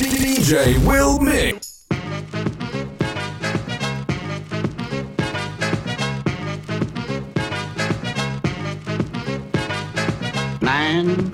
DJ Will Mix. Man,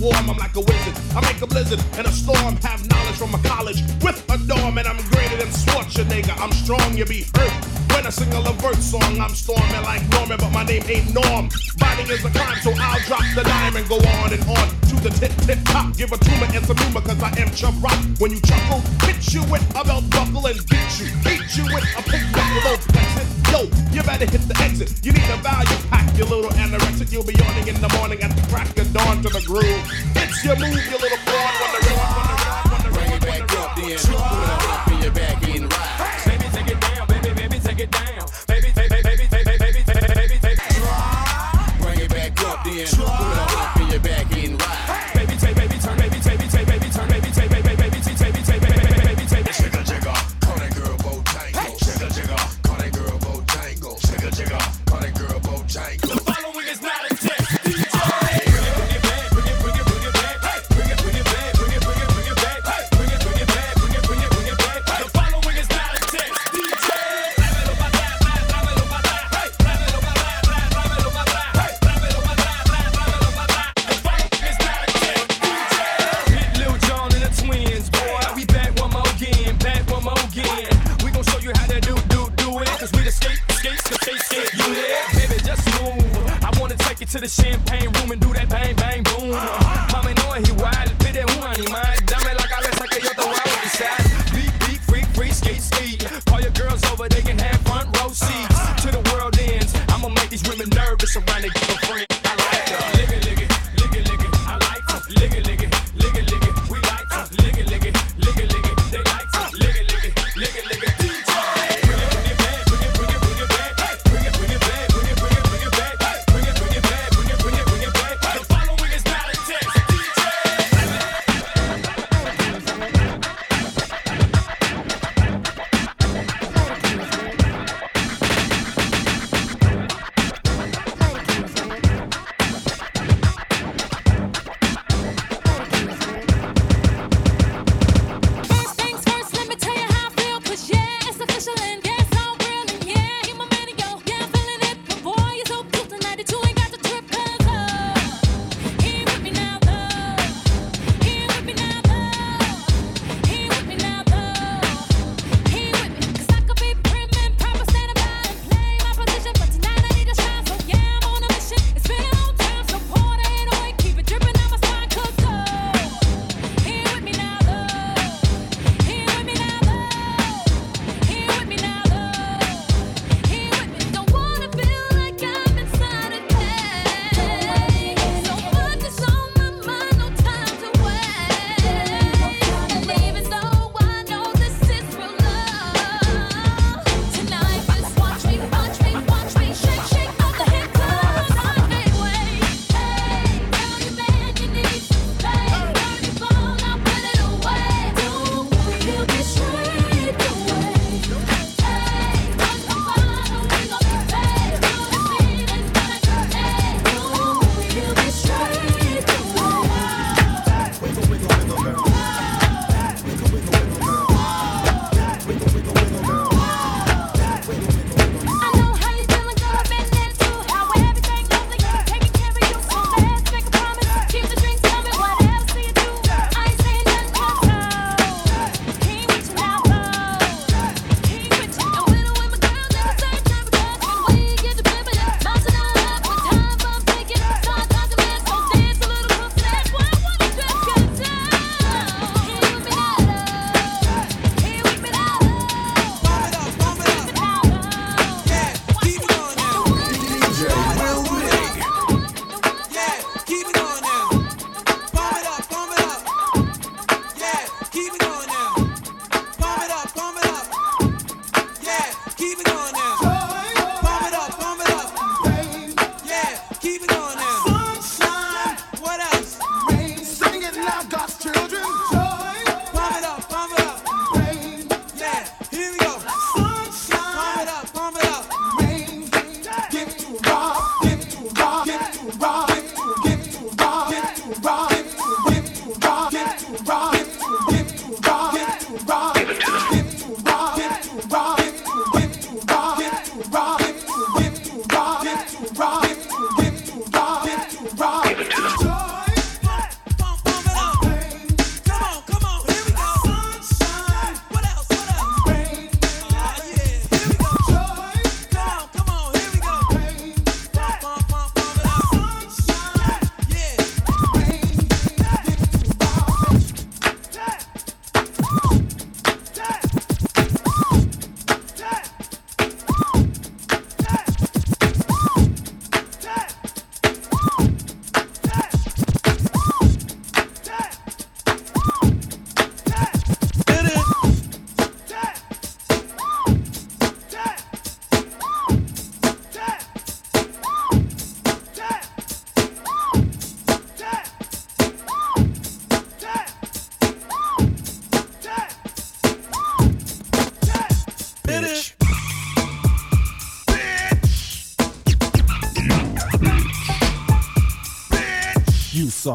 warm. I'm like a wizard. I make a blizzard and a storm. Have knowledge from a college with a dorm, and I'm greater than Schwarzenegger. I'm strong, you be hurt. When I sing a Levert song, I'm storming like Norman, but my name ain't Norm. Fighting is a crime, so I'll drop the dime and go on and on to the tip tip top. Give a tumor and some humor, cause I am Chubb Rock. When you chuckle, hit you with a belt buckle and beat you. Beat you with a pick buckle, don't flex it. Yo, you better hit the exit. You need a value pack, you little anorexic. You'll be yawning in the morning at the crack of dawn to the groove. It's your move, you little back up then. wondering. Put it up in your back and ride. Back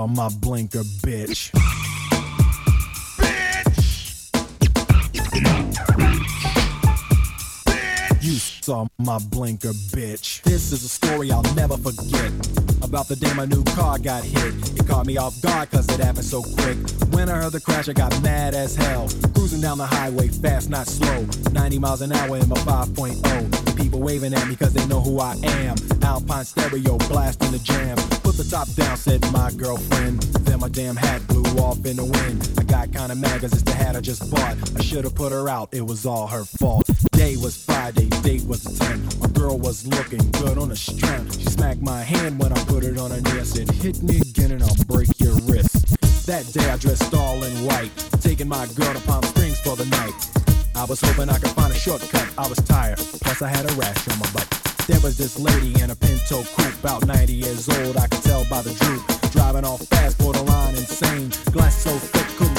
saw my blinker, bitch bitch. You saw my blinker, bitch. The day my new car got hit. It caught me off guard cause it happened so quick. When I heard the crash, I got mad as hell. Cruising down the highway, fast, not slow. 90 miles an hour in my 5.0. People waving at me cause they know who I am. Alpine stereo blasting the jam. Put the top down, said my girlfriend. Then my damn hat blew off in the wind. I got kinda mad cause it's the hat I just bought. I should've put her out, it was all her fault. Day was Friday, date was a 10. My girl was looking good on a strap. She smacked my hand when I put it on her knee. I said, hit me again and I'll break your wrist. That day I dressed all in white, taking my girl to Palm Springs for the night. I was hoping I could find a shortcut. I was tired, plus I had a rash on my butt. There was this lady in a Pinto coupe, about 90 years old. I could tell by the droop. Driving off fast, borderline insane. Glass so thick, couldn't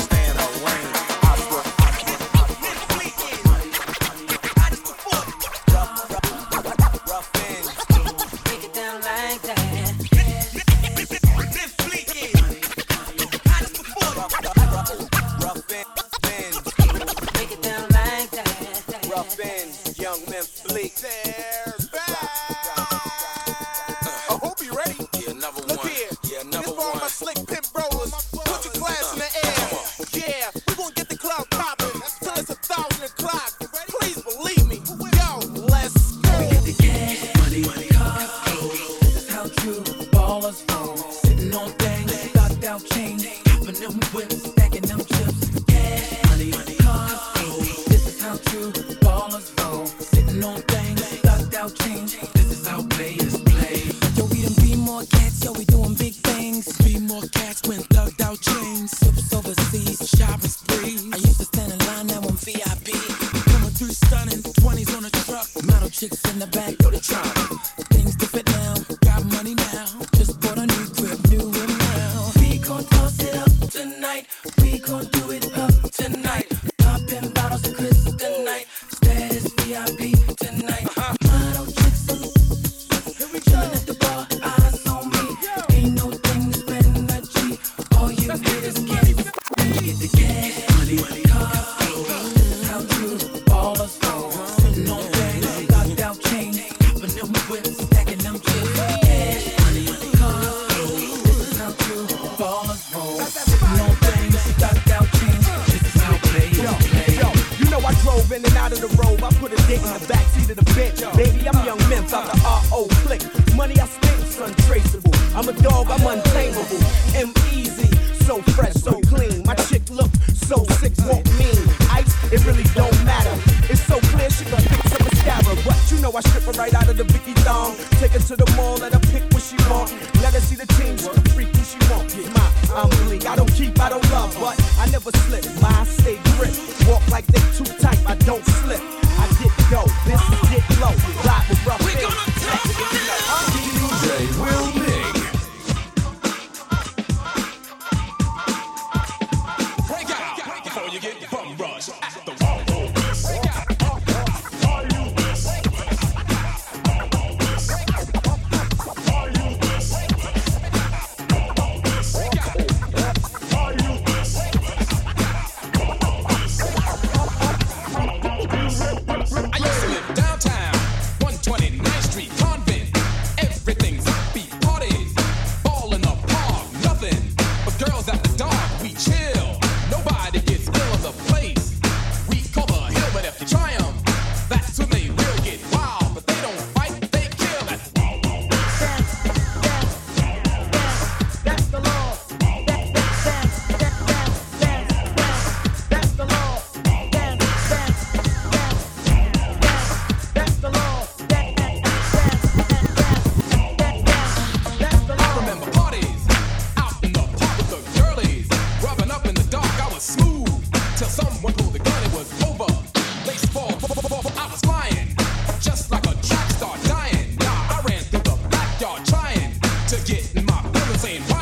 RO click. Money I spent's untraceable. I'm a dog, I'm untamable. M easy, so fresh, so clean. My chick look so sick, won't mean. Ice, it really don't matter. It's so clear she gon' pick some mascara. But you know I strip her right out of the Vicky thong. Take her to the mall, let her pick what she want. Let her see the team, she can freak who she want. My, I'm bleak. I don't keep, I don't love, but I never slip. My stay grip. Walk like they too tight, I don't slip. I get go, this is get low. playing.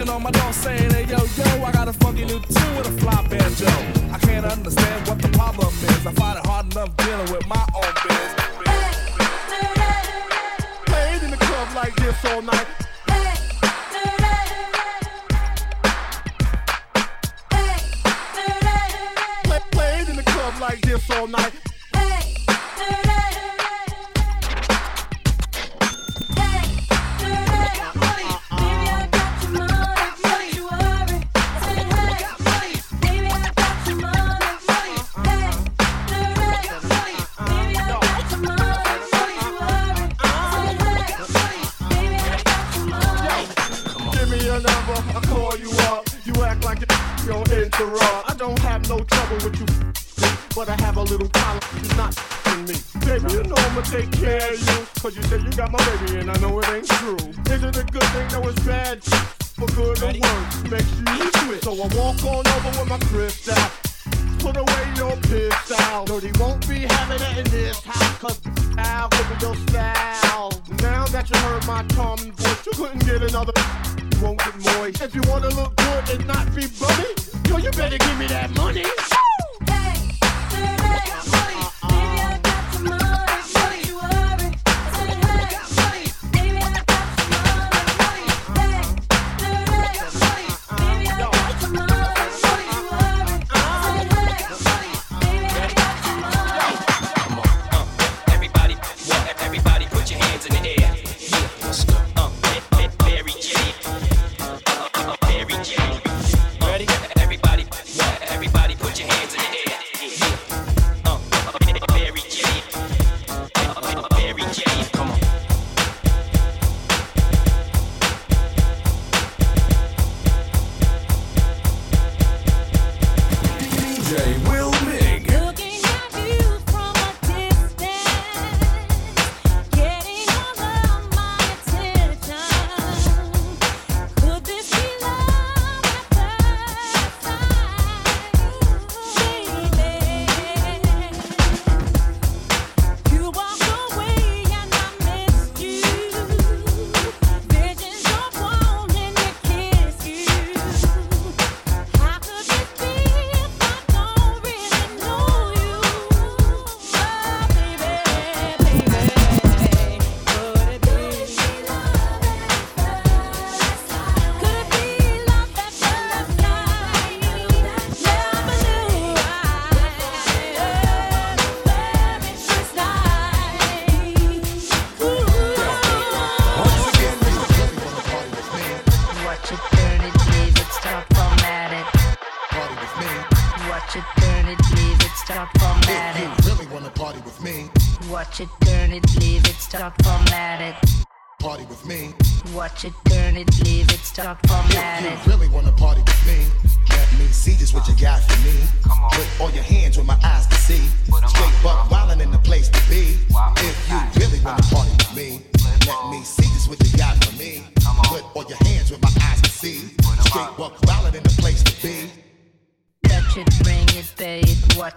knocking on my door saying, hey yo, yo, I got a funky new tune with a fly banjo. I can't understand what the problem is. I find it hard enough dealing with my own biz. Played in the club like this all night. In the club like this all night. Baby, you know I'ma take care of you. Cause you said you got my baby and I know it ain't true. Is it a good thing that was bad? For good or worse, Makes you you it. So I walk on over with my crystal. Put away your pistol. Dirty won't be having it in this house. Cause I'll give it your style. Now that you heard my tom voice, you couldn't get another. You won't get moist. If you wanna look good and not be bummy, yo, you better give me that money.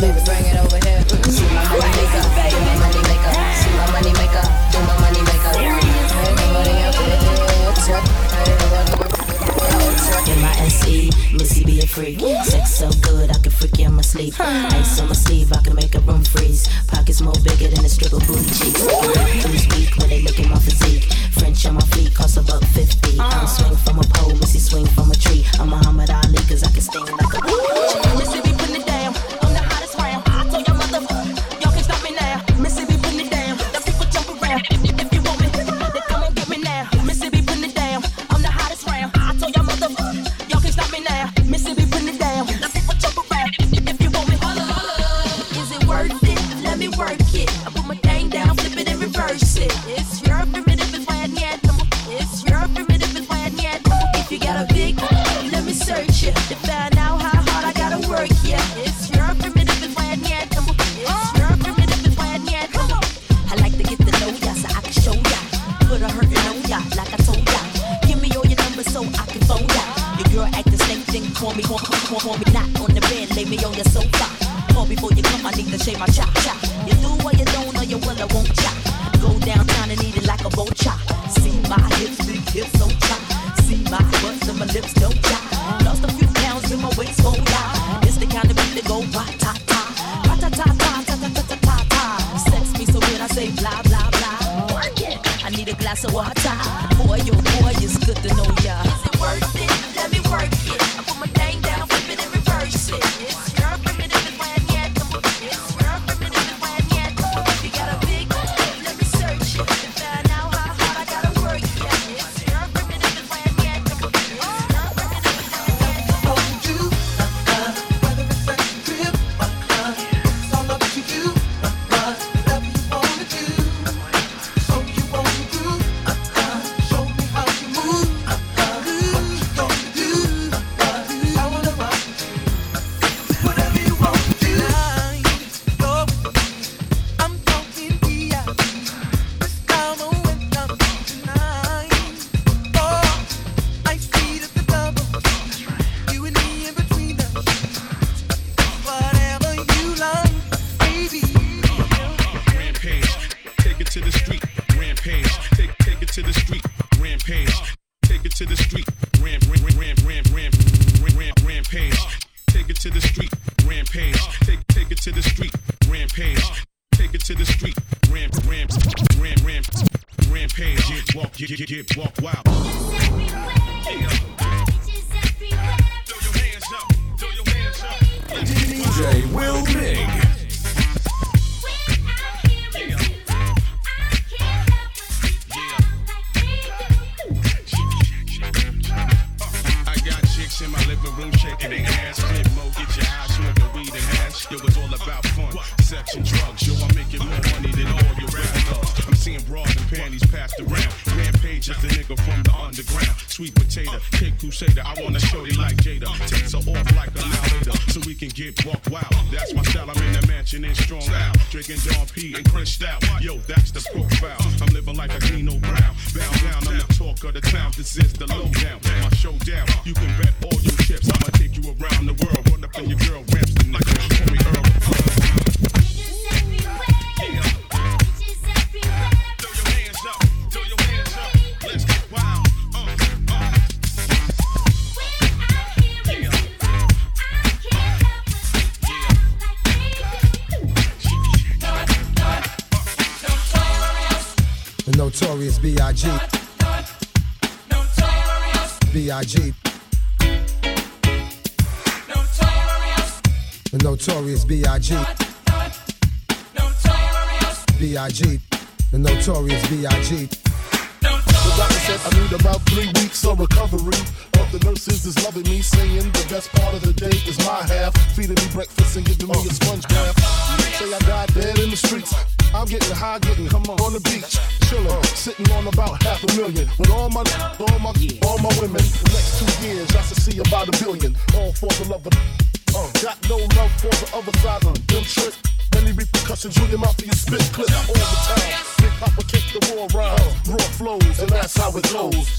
baby, bring it over here. My money maker, my money maker, my money maker, do my money maker. Ain't nobody M-I-S-E, Missy be a freak. Sex so good, I can freak you in my sleep. Ice on my sleeve I can make a room freeze. Pockets more bigger than a stripper's booty cheeks. Who's peeking when they looking my physique? French on my feet costs above fifty. I'm swinging from a pole, Missy swinging from a tree. I'm Muhammad Ali, cause I can sting like a Missy be putting like I told ya. Give me all your numbers so I can phone ya. Your girl act the same thing, call me, call, call, call me not on the bed, lay me on your sofa. Call before you come, I need to shave my cha cha. You do what you don't, or you will, I won't cha. glass of water. Boy, your oh boy, it's good to know B.I.G. Notorious. The Notorious B.I.G. Notorious. B.I.G. The Notorious B.I.G. The doctor said I need about three weeks of recovery. But the nurses is loving me, saying the best part of the day is my half. Feeding me breakfast and giving me a sponge bath. Say I died dead in the streets. I'm getting high, getting come on, on the beach, chilling, uh, sitting on about half a million with all my, all my, all my women. Next two years, I should see about a billion, all for the love of. Uh, got no love for the other side of them trick. Any repercussions, you your mouth for your spit clip all the time. Big Poppa kick the war around, raw flows, and that's how it goes.